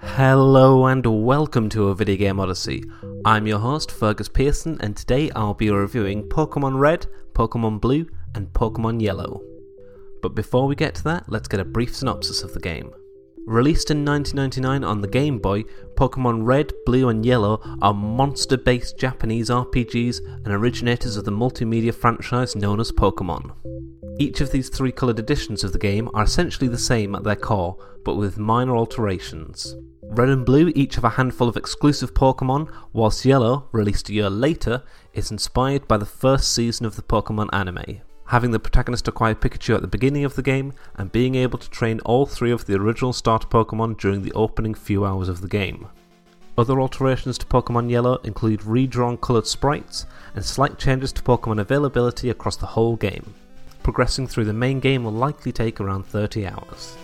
Hello and welcome to a Video Game Odyssey. I'm your host, Fergus Pearson, and today I'll be reviewing Pokemon Red, Pokemon Blue, and Pokemon Yellow. But before we get to that, let's get a brief synopsis of the game. Released in 1999 on the Game Boy, Pokemon Red, Blue, and Yellow are monster based Japanese RPGs and originators of the multimedia franchise known as Pokemon. Each of these three coloured editions of the game are essentially the same at their core, but with minor alterations. Red and Blue each have a handful of exclusive Pokemon, whilst Yellow, released a year later, is inspired by the first season of the Pokemon anime having the protagonist acquire Pikachu at the beginning of the game, and being able to train all three of the original starter Pokemon during the opening few hours of the game. Other alterations to Pokemon Yellow include redrawn coloured sprites and slight changes to Pokemon availability across the whole game. Progressing through the main game will likely take around 30 hours.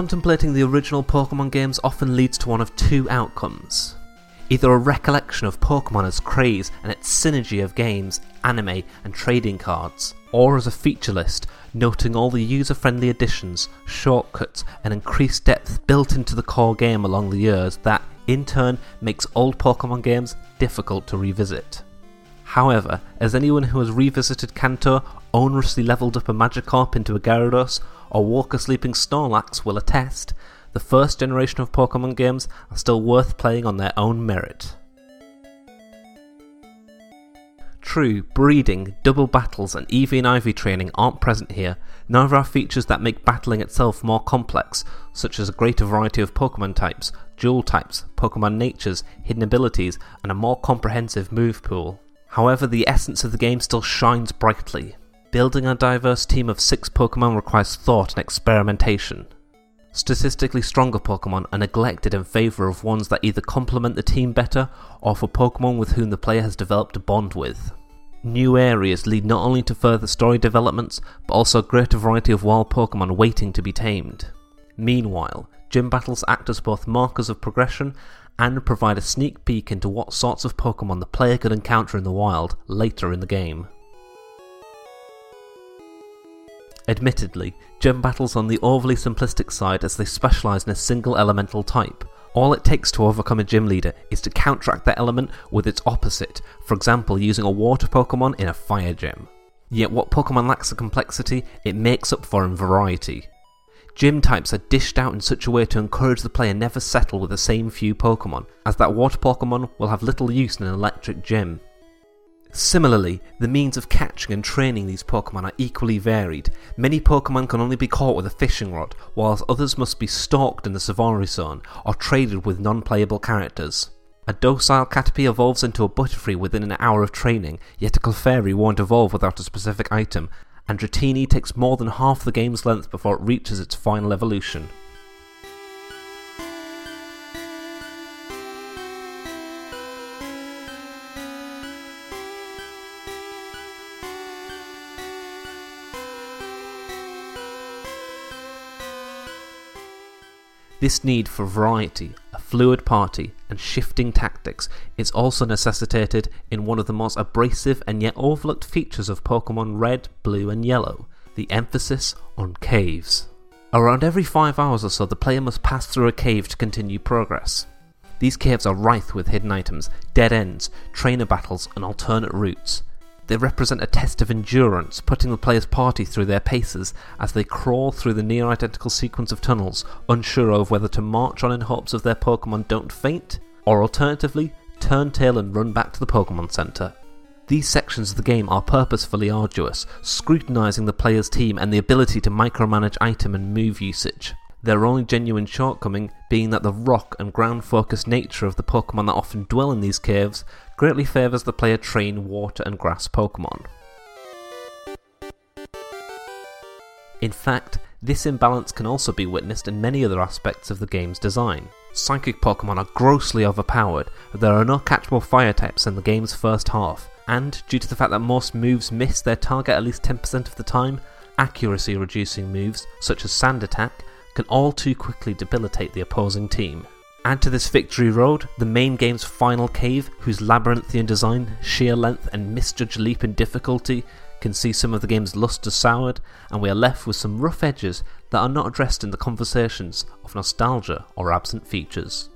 Contemplating the original Pokemon games often leads to one of two outcomes. Either a recollection of Pokemon as craze and its synergy of games, anime, and trading cards, or as a feature list noting all the user friendly additions, shortcuts, and increased depth built into the core game along the years that, in turn, makes old Pokemon games difficult to revisit. However, as anyone who has revisited Kanto, onerously leveled up a Magikarp into a Gyarados, or Walker Sleeping Snorlax will attest, the first generation of Pokemon games are still worth playing on their own merit. True, breeding, double battles, and EV and IV training aren't present here, neither are features that make battling itself more complex, such as a greater variety of Pokemon types, dual types, Pokemon natures, hidden abilities, and a more comprehensive move pool. However, the essence of the game still shines brightly. Building a diverse team of six Pokemon requires thought and experimentation. Statistically stronger Pokemon are neglected in favour of ones that either complement the team better or for Pokemon with whom the player has developed a bond with. New areas lead not only to further story developments, but also a greater variety of wild Pokemon waiting to be tamed. Meanwhile, gym battles act as both markers of progression and provide a sneak peek into what sorts of Pokemon the player could encounter in the wild later in the game. Admittedly, gym battles on the overly simplistic side as they specialise in a single elemental type. All it takes to overcome a gym leader is to counteract that element with its opposite, for example using a water Pokemon in a fire gym. Yet what Pokemon lacks in complexity, it makes up for in variety. Gym types are dished out in such a way to encourage the player never settle with the same few Pokemon, as that water Pokemon will have little use in an electric gym. Similarly, the means of catching and training these Pokemon are equally varied. Many Pokemon can only be caught with a fishing rod, whilst others must be stalked in the Safari Zone or traded with non playable characters. A docile Caterpie evolves into a Butterfree within an hour of training, yet a Clefairy won't evolve without a specific item, and Dratini takes more than half the game's length before it reaches its final evolution. This need for variety, a fluid party, and shifting tactics is also necessitated in one of the most abrasive and yet overlooked features of Pokemon Red, Blue, and Yellow the emphasis on caves. Around every 5 hours or so, the player must pass through a cave to continue progress. These caves are rife with hidden items, dead ends, trainer battles, and alternate routes. They represent a test of endurance, putting the player's party through their paces as they crawl through the near identical sequence of tunnels, unsure of whether to march on in hopes of their Pokemon don't faint, or alternatively, turn tail and run back to the Pokemon Center. These sections of the game are purposefully arduous, scrutinising the player's team and the ability to micromanage item and move usage. Their only genuine shortcoming being that the rock and ground focused nature of the Pokemon that often dwell in these caves greatly favours the player train water and grass Pokemon. In fact, this imbalance can also be witnessed in many other aspects of the game's design. Psychic Pokemon are grossly overpowered, there are no catchable fire types in the game's first half, and due to the fact that most moves miss their target at least 10% of the time, accuracy reducing moves such as Sand Attack can all too quickly debilitate the opposing team. Add to this victory road the main game's final cave, whose labyrinthian design, sheer length, and misjudged leap in difficulty can see some of the game's luster soured, and we are left with some rough edges that are not addressed in the conversations of nostalgia or absent features.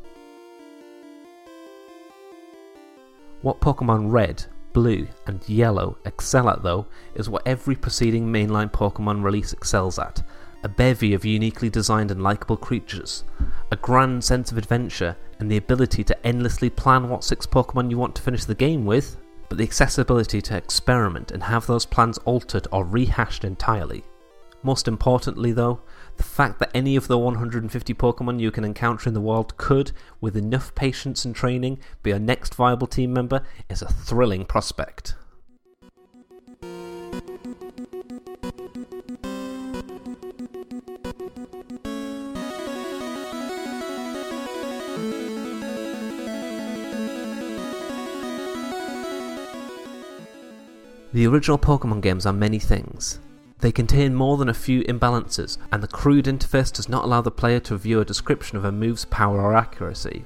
What Pokemon Red, Blue, and Yellow excel at, though, is what every preceding mainline Pokemon release excels at a bevy of uniquely designed and likable creatures, a grand sense of adventure, and the ability to endlessly plan what six Pokemon you want to finish the game with, but the accessibility to experiment and have those plans altered or rehashed entirely. Most importantly, though, the fact that any of the 150 Pokemon you can encounter in the world could, with enough patience and training, be your next viable team member is a thrilling prospect. The original Pokemon games are many things. They contain more than a few imbalances, and the crude interface does not allow the player to view a description of a move's power or accuracy.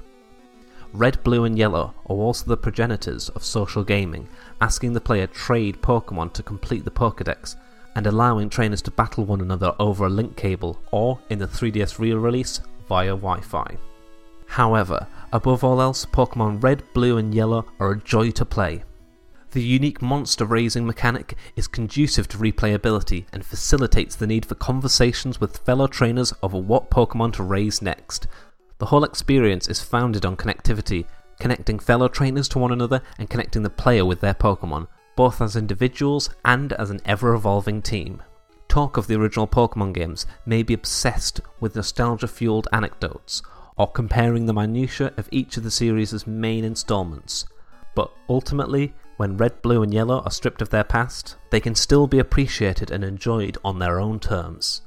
Red, Blue, and Yellow are also the progenitors of social gaming, asking the player trade Pokemon to complete the Pokedex, and allowing trainers to battle one another over a link cable or, in the 3DS Real release, via Wi Fi. However, above all else, Pokemon Red, Blue, and Yellow are a joy to play, the unique monster raising mechanic is conducive to replayability and facilitates the need for conversations with fellow trainers over what Pokemon to raise next. The whole experience is founded on connectivity, connecting fellow trainers to one another and connecting the player with their Pokemon, both as individuals and as an ever evolving team. Talk of the original Pokemon games may be obsessed with nostalgia fueled anecdotes, or comparing the minutiae of each of the series' main installments, but ultimately, when red, blue, and yellow are stripped of their past, they can still be appreciated and enjoyed on their own terms.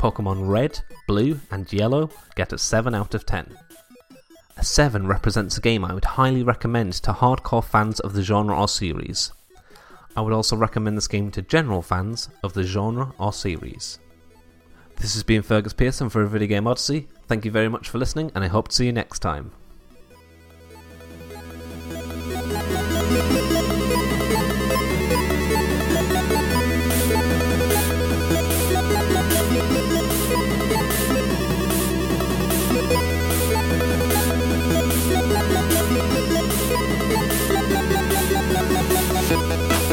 Pokemon Red, Blue, and Yellow get a 7 out of 10. A 7 represents a game I would highly recommend to hardcore fans of the genre or series. I would also recommend this game to general fans of the genre or series. This has been Fergus Pearson for a Video Game Odyssey. Thank you very much for listening, and I hope to see you next time.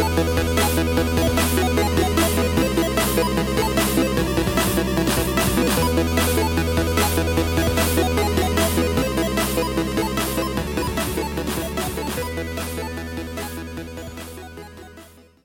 Música